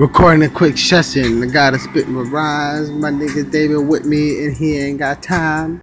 Recording a quick session. I gotta spit my rhymes. My nigga David with me, and he ain't got time.